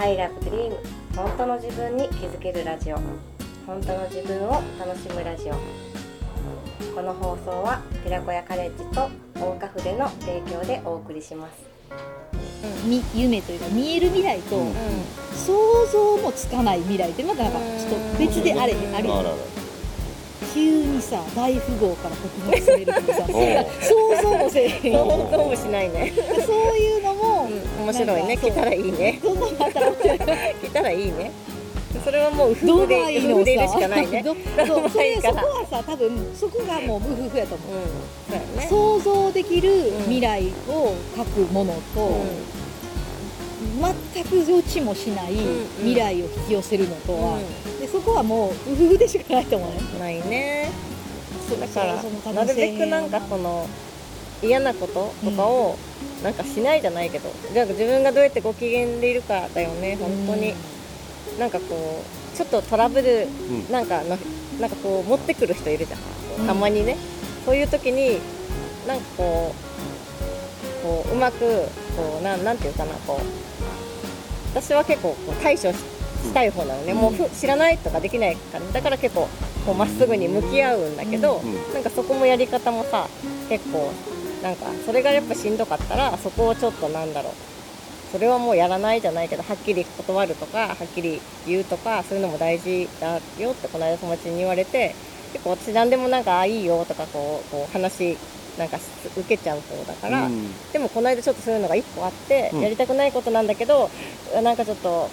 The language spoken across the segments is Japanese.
I love dream. 本当の自分に気づけるラジオ。本当の自分を楽しむラジオ。この放送は寺子屋カレッジと大岡筆の提供でお送りします。み夢というか見える未来と、うん。想像もつかない未来ってまたなんかちょっと別であれあるよあらら急にさ大富豪から国宝住めるとかさ 想像もせえへんよ想像もしないね、そういうのも、面白いね。来たらいいね白い来たらいいね。それはもう夫ド婦でバイのでいるしさかないね。どそう それそこはさ多分そこがもう夫婦やと思う、うん。そう想像できる未来を書くものと、全く予知もしないうん未来を引き寄せるのとは、うでそこはもう夫婦でしかないと思うないね。だからなるべくなんかその嫌なこととかをなんかしないじゃないけど、じゃあ自分がどうやってご機嫌でいるかだよね本当に、なんかこうちょっとトラブルうん。なんかのなんかこう持ってくる人いるじゃうん。んたまにね、そういう時になんかこうこううまくこうなんなんていうかなこう私は結構こう対処ししたい方なのね、うん。もうふ知らないとかできないからだから結構こうまっすぐに向き合うんだけど、うん。なんかそこもやり方もさ結構なんかそれがやっぱしんどかったらそこをちょっとなんだろう。それはもうやらないじゃないけどはっきり断るとかはっきり言うとかそういうのも大事だよってこの間友達に言われて結構私何でもなんかあいいよとかこうこう話なんかし受けちゃう方だから、うん。でもこの間ちょっとそういうのが1個あって、うん。やりたくないことなんだけどなんかちょっと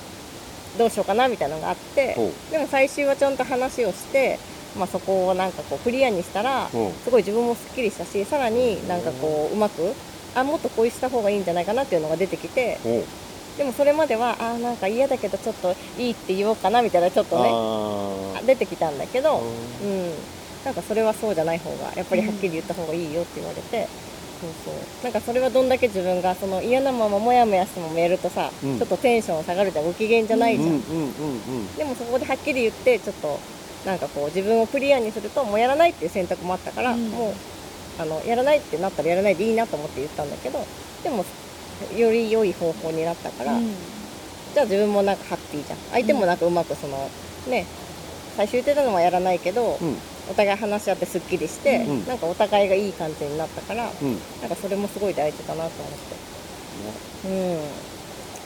どうしようかなみたいなのがあってでも最終はちゃんと話をして、まあ、そこをなんかこうクリアにしたらほすごい自分もすっきりしたしさらになんかこううまくあもっとこうした方がいいんじゃないかなっていうのが出てきてでもそれまではあーなんか嫌だけどちょっといいって言おうかなみたいなちょっとねあ出てきたんだけど、ーうん、なんかそれはそうじゃない方がやっぱりはっきり言った方がいいよって言われて、そうそう。なんかそれはどんだけ自分がその嫌なままモヤモヤしたままやるとさ、うん。ちょっとテンション下がるじゃん。ご機嫌じゃないじゃん、うんうんうん。でもそこではっきり言ってちょっとなんかこう自分をクリアにするともうやらないっていう選択もあったから、うん。もうあのやらないってなったらやらないでいいなと思って言ったんだけどでもより良い方法になったから、うん。じゃあ自分もなんかハッピーじゃん。相手もなんかうまくそのね最初言ってたのはやらないけど、うん。お互い話し合ってすっきりして、うん。なんかお互いがいい感じになったから、うん。うんなんかそれもすごい大事かなと思って。うん。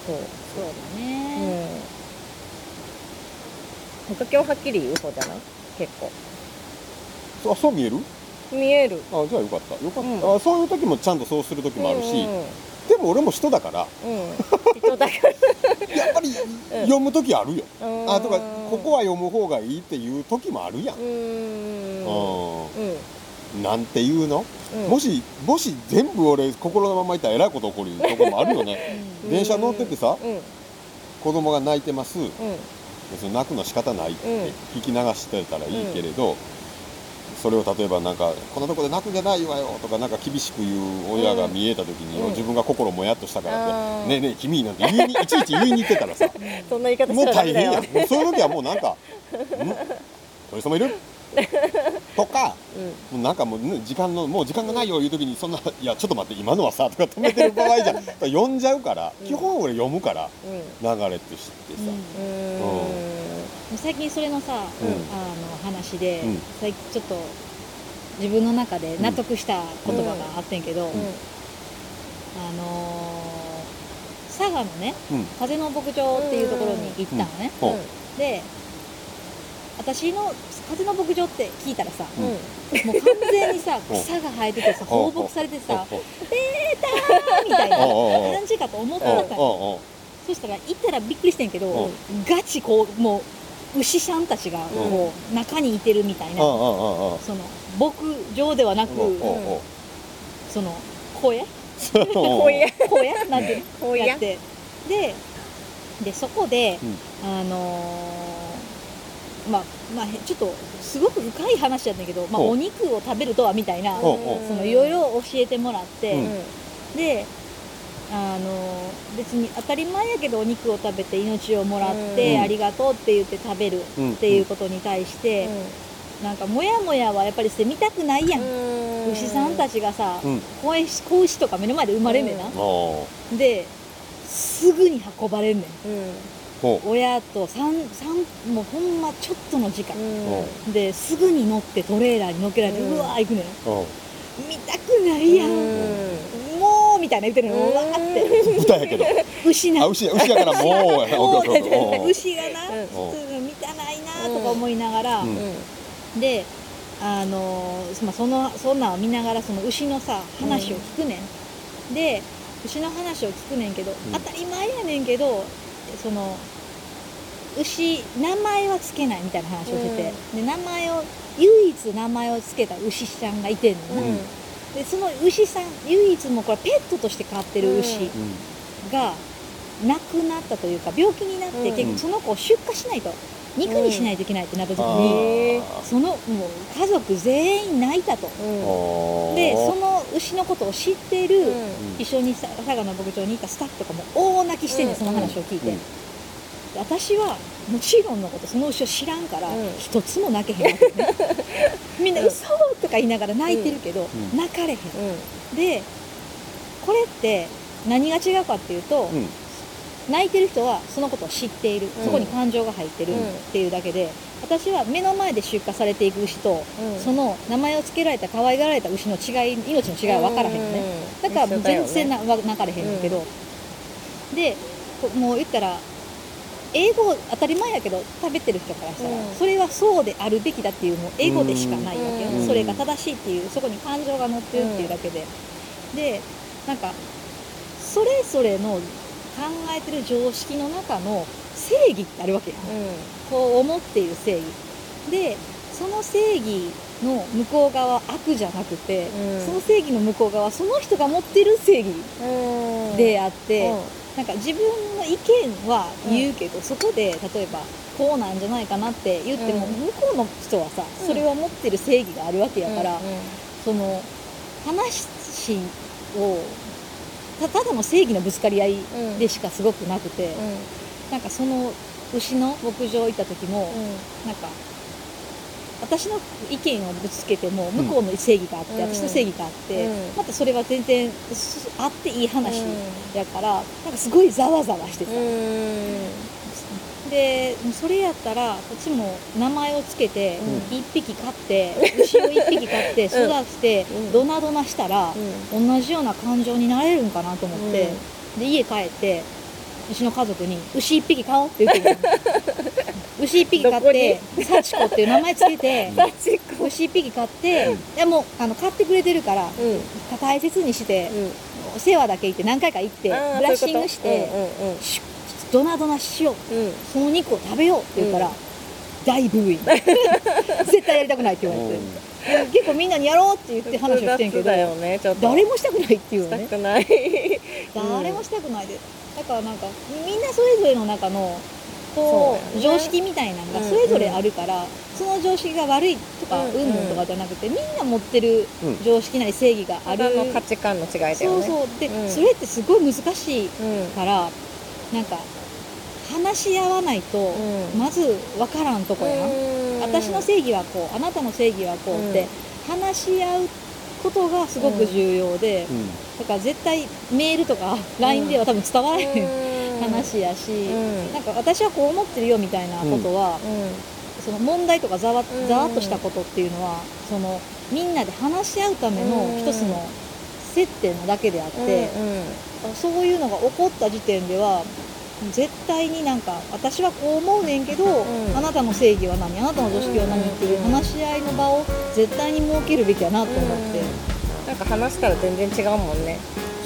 そう。そうだうね、ん他今日はっきり言う方じゃない？結構。あそう見える？見える。あじゃあよかった。よかった、うん。あそういう時もちゃんとそうする時もあるし、うんでも俺も人だから。うん、うん、人だから。やっぱり読む時あるよ、うん。あとかここは読む方がいいっていう時もあるやん、うーん。ううん。ん、なんていうの、うん。もしもし全部俺心のままいったらえらいこと起こるとこもあるよね。うん。電車乗っててさうん。うん。子供が泣いてます。うん別に泣くの仕方ないってうん。聞き流してたらいいけれど、それを例えばなんかこんなとこで泣くんじゃないわよとかなんか厳しく言う親が見えた時に、うん。自分が心もやっとしたからあっー。て「ねえねえ君」なんて言いにいちいち言いに行ってたらさ。そんな言い方もう大変や。んもうそういう時はもうなんか「ん？鳥様いる?」とかうん。もうなんかもう、ね、時間のもう時間がないよいう時にそんな「いやちょっと待って今のはさ」とか止めてる場合じゃん。読ん。じゃうから、うん。基本俺読むからうん。流れって知ってさ、最近それのさ、うん。あの話で、うん。最近ちょっと自分の中で納得した言葉があってんけど、うん。あのー佐賀のねうん。風の牧場っていうところに行ったのね、で私の風の牧場って聞いたらさ、うん。もう完全にさうん。草が生えててさ放牧されててさほうみたいな感じかと思ったのおうおうそしたら行ったらびっくりしてん。けど、うん。ガチこうもう牛さん。たちがこう、中にいてるみたいな、その牧場ではなく、その小屋こうや小屋なん。てこうややってででそこで、うん。あのーまあまあへちょっとすごく深い話やったんだけど、まあ、お肉を食べるとはみたいないろいろ教えてもらって、うん。であの別に当たり前やけどお肉を食べて命をもらって、うん。ありがとうって言って食べるうん。っていうことに対して、なんかモヤモヤはやっぱりして見たくないやん、牛さんたちがさ、うん。子牛子牛とか目の前で生まれんねんな、ですぐに運ばれんねん。ほ親と三三もうほんまちょっとの時間、うですぐに乗ってトレーラーに乗っけられて、ううんわー行くねんう。見たくないやん、もうみたいな言ってるの、うわーって。ん豚やけど。牛な。あ牛や牛やからもう 牛がな、見たないなとか思いながら、うん。であのーまあ、そのそんなんを見ながらその牛のさ話を聞くねん、で牛の話を聞くねんけど、当たり前やねんけどその牛名前はつけないみたいな話をしてて、で名前を唯一名前をつけた牛さんがいてんのな、うん。でその牛さん唯一もこれペットとして飼ってる牛うん。が亡くなったというか病気になって、うん。結局その子を出荷しないと。肉にしないといけないってなった時あに、そのもう家族全員泣いたと。でその牛のことを知ってる、うん。一緒にさ佐賀の牧場にいたスタッフとかも大泣きしてんねん、うん。その話を聞いて、うん。で私はもちろんのことその牛を知らんから、うん。一つも泣けへんわけね。みんな「うん。嘘!」とか言いながら泣いてるけど、ん。泣かれへん。でこれって何が違うかっていうと、うん。泣いてる人はそのことを知っている、うん。そこに感情が入ってるうんっていうだけで私は目の前で出荷されていく牛と、うん。その名前を付けられた可愛がられた牛の違い命の違いは分からへんのね、だから全然なわ泣かれへんねんけど、でこもう言ったら英語当たり前やけど食べてる人からしたら、うん。それはそうであるべきだっていうもう英語でしかないわけよ、うん。それが正しいっていうそこに感情が乗ってるっていうだけで、でなんかそれぞれの考えてる常識の中の正義ってあるわけやん。こう思っている正義。でその正義の向こう側は悪じゃなくて、うん。その正義の向こう側はその人が持ってる正義であって、なんか自分の意見は言うけど、そこで例えばこうなんじゃないかなって言っても、うん。向こうの人はさうん。それを持ってる正義があるわけやから、その話をたただの正義のぶつかり合いでしかすごくなくて、なんかその牛の牧場行った時も、なんか私の意見をぶつけても向こうの正義があって、うん。私の正義があって、うん。またそれは全然すあっていい話やから、なんかすごいざわざわしてさ、でそれやったらこっちも名前をつけてう1匹飼って、牛を1匹飼って育てて、うん。ドナドナしたら、同じような感情になれるんかなと思って、で家帰ってうちの家族に「牛1匹飼おう」って言 ってる牛1匹飼って幸子っていう名前つけて 牛1匹飼って、でもうあの飼ってくれてるから大切にして、世話だけ行って何回か行ってブラッシングして、しドナドナしよう。その肉を食べようって言ったら、うん大ブーイング絶対やりたくないって言われて、で結構みんなにやろうって言って話をしてんけど、ね誰もしたくないっていうしたねくない。誰もしたくないで。だからなんかみんなそれぞれの中のこうね。常識みたいなのがうん。それぞれあるから、その常識が悪いとかうん。うんとかじゃなくてみんな持ってるうん。常識なり正義がある、ただの価値観の違いだよそうねそう。で、うん。それってすごい難しいうん。からなんか話し合わないと、うん。まず分からんとこやな、私の正義はこうあなたの正義はこうって、話し合うことがすごく重要で、だから絶対メールとか LINE では多分伝わらへん話やし、ん。なんか私はこう思ってるよみたいなことは、その問題とかざわうん。ざわっとしたことっていうのはそのみんなで話し合うためのうん。一つの接点なだけであって、そういうのが起こった時点では絶対になんか私はこう思うねんけど、ん。あなたの正義は何？あなたの常識は何？っていう話し合いの場を絶対に設けるべきやなと思って、なんか話したら全然違うもんね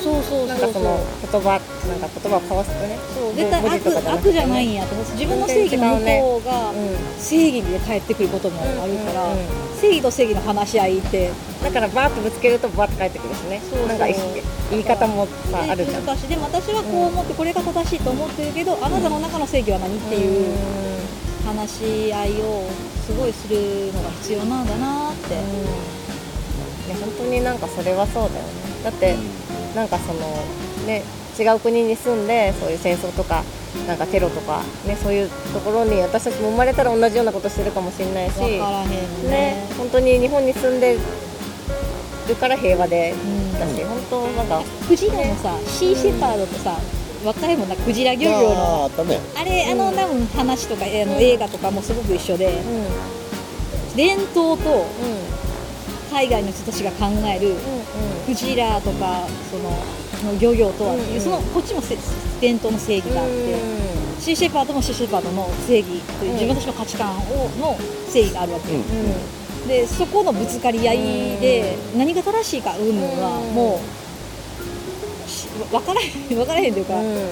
そうそうなんかその言葉なんか言葉を交わすとね。そう絶対悪悪じゃないんやと自分の正義の向こうがうん。正義で返ってくることもあるから、正義と正義の話し合いって。だからバーッとぶつけるとバーッと返ってくるしね。そうそう。なんかい言い方もさであるじゃん。難しいでも私はこう思ってこれが正しいと思ってるけど、あなたの中の正義は何っていう話し合いをすごいするのが必要なんだなって、うん。いや本当になんかそれはそうだよね。だってなんかそのね違う国に住んでそういう戦争とかなんかテロとかねそういうところに私たちも生まれたら同じようなことしてるかもしれないしね。ね本当に日本に住んでるから平和でうん。だし本当なんかクジラのさシーシェパードとさ分かれもんなクジラ漁業あーあのったね。あれあのうん多分話とかあのうん。映画とかもすごく一緒でうん。伝統とうん海外の人たちが考えるうんクジラとかそのの漁業とはっていう、うんうん。そのこっちもせ伝統の正義があって、シーシェパードもシーシェパードの正義といううん。自分たちの価値観をの正義があるわけよ、うんでそこのぶつかり合いで何が正しいかうんはうんもうし分からへん 分からへんというか、うん。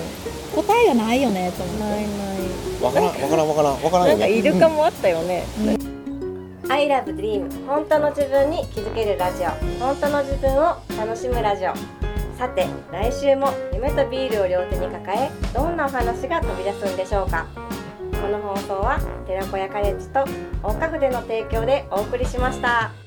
答えがないよねと思って。ないない。わからんわからんわからんわからんなんかイルカもあったよね、I love dream 本当の自分に気づけるラジオ。本当の自分を楽しむラジオ。さて来週も夢とビールを両手に抱えどんなお話が飛び出すんでしょうか。この放送は寺子屋カレッジと大家筆の提供でお送りしました。